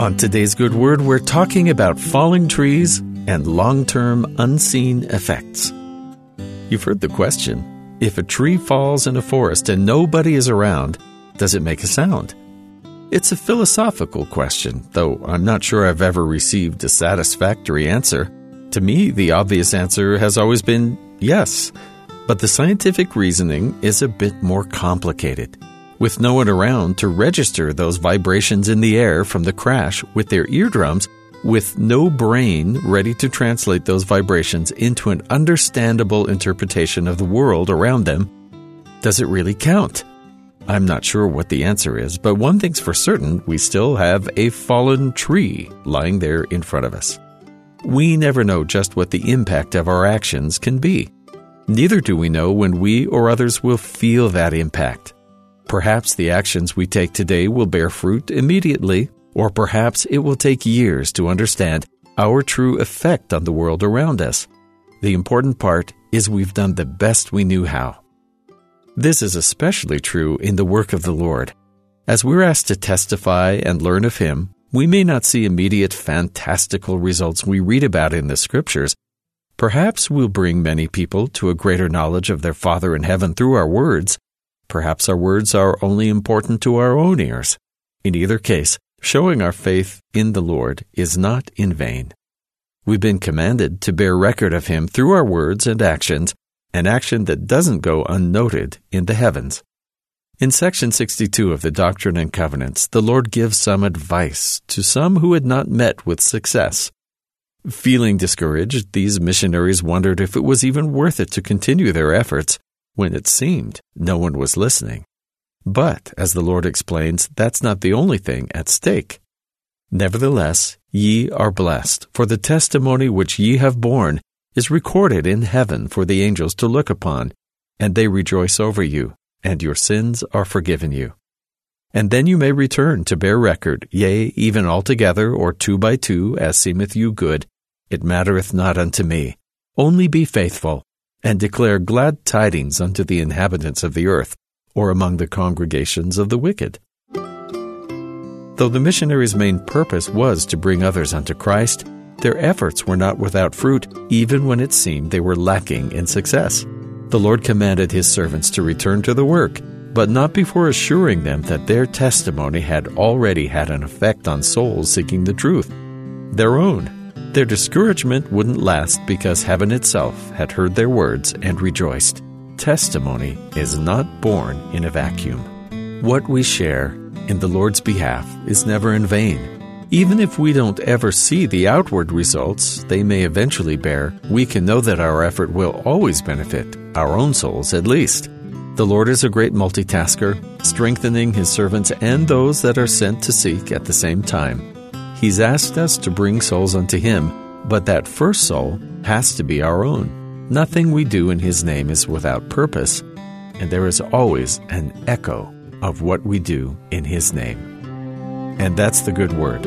On today's Good Word, we're talking about falling trees and long term unseen effects. You've heard the question if a tree falls in a forest and nobody is around, does it make a sound? It's a philosophical question, though I'm not sure I've ever received a satisfactory answer. To me, the obvious answer has always been yes, but the scientific reasoning is a bit more complicated. With no one around to register those vibrations in the air from the crash with their eardrums, with no brain ready to translate those vibrations into an understandable interpretation of the world around them, does it really count? I'm not sure what the answer is, but one thing's for certain we still have a fallen tree lying there in front of us. We never know just what the impact of our actions can be. Neither do we know when we or others will feel that impact. Perhaps the actions we take today will bear fruit immediately, or perhaps it will take years to understand our true effect on the world around us. The important part is we've done the best we knew how. This is especially true in the work of the Lord. As we're asked to testify and learn of Him, we may not see immediate fantastical results we read about in the Scriptures. Perhaps we'll bring many people to a greater knowledge of their Father in heaven through our words. Perhaps our words are only important to our own ears. In either case, showing our faith in the Lord is not in vain. We've been commanded to bear record of Him through our words and actions an action that doesn't go unnoted in the heavens. In section 62 of the Doctrine and Covenants, the Lord gives some advice to some who had not met with success. Feeling discouraged, these missionaries wondered if it was even worth it to continue their efforts when it seemed no one was listening. But, as the Lord explains, that's not the only thing at stake. Nevertheless, ye are blessed, for the testimony which ye have borne is recorded in heaven for the angels to look upon, and they rejoice over you, and your sins are forgiven you. And then you may return to bear record, yea, even altogether, or two by two, as seemeth you good. It mattereth not unto me. Only be faithful, and declare glad tidings unto the inhabitants of the earth, or among the congregations of the wicked. Though the missionaries' main purpose was to bring others unto Christ, their efforts were not without fruit, even when it seemed they were lacking in success. The Lord commanded his servants to return to the work, but not before assuring them that their testimony had already had an effect on souls seeking the truth. Their own. Their discouragement wouldn't last because heaven itself had heard their words and rejoiced. Testimony is not born in a vacuum. What we share in the Lord's behalf is never in vain. Even if we don't ever see the outward results they may eventually bear, we can know that our effort will always benefit our own souls at least. The Lord is a great multitasker, strengthening his servants and those that are sent to seek at the same time. He's asked us to bring souls unto him, but that first soul has to be our own. Nothing we do in his name is without purpose, and there is always an echo of what we do in his name. And that's the good word.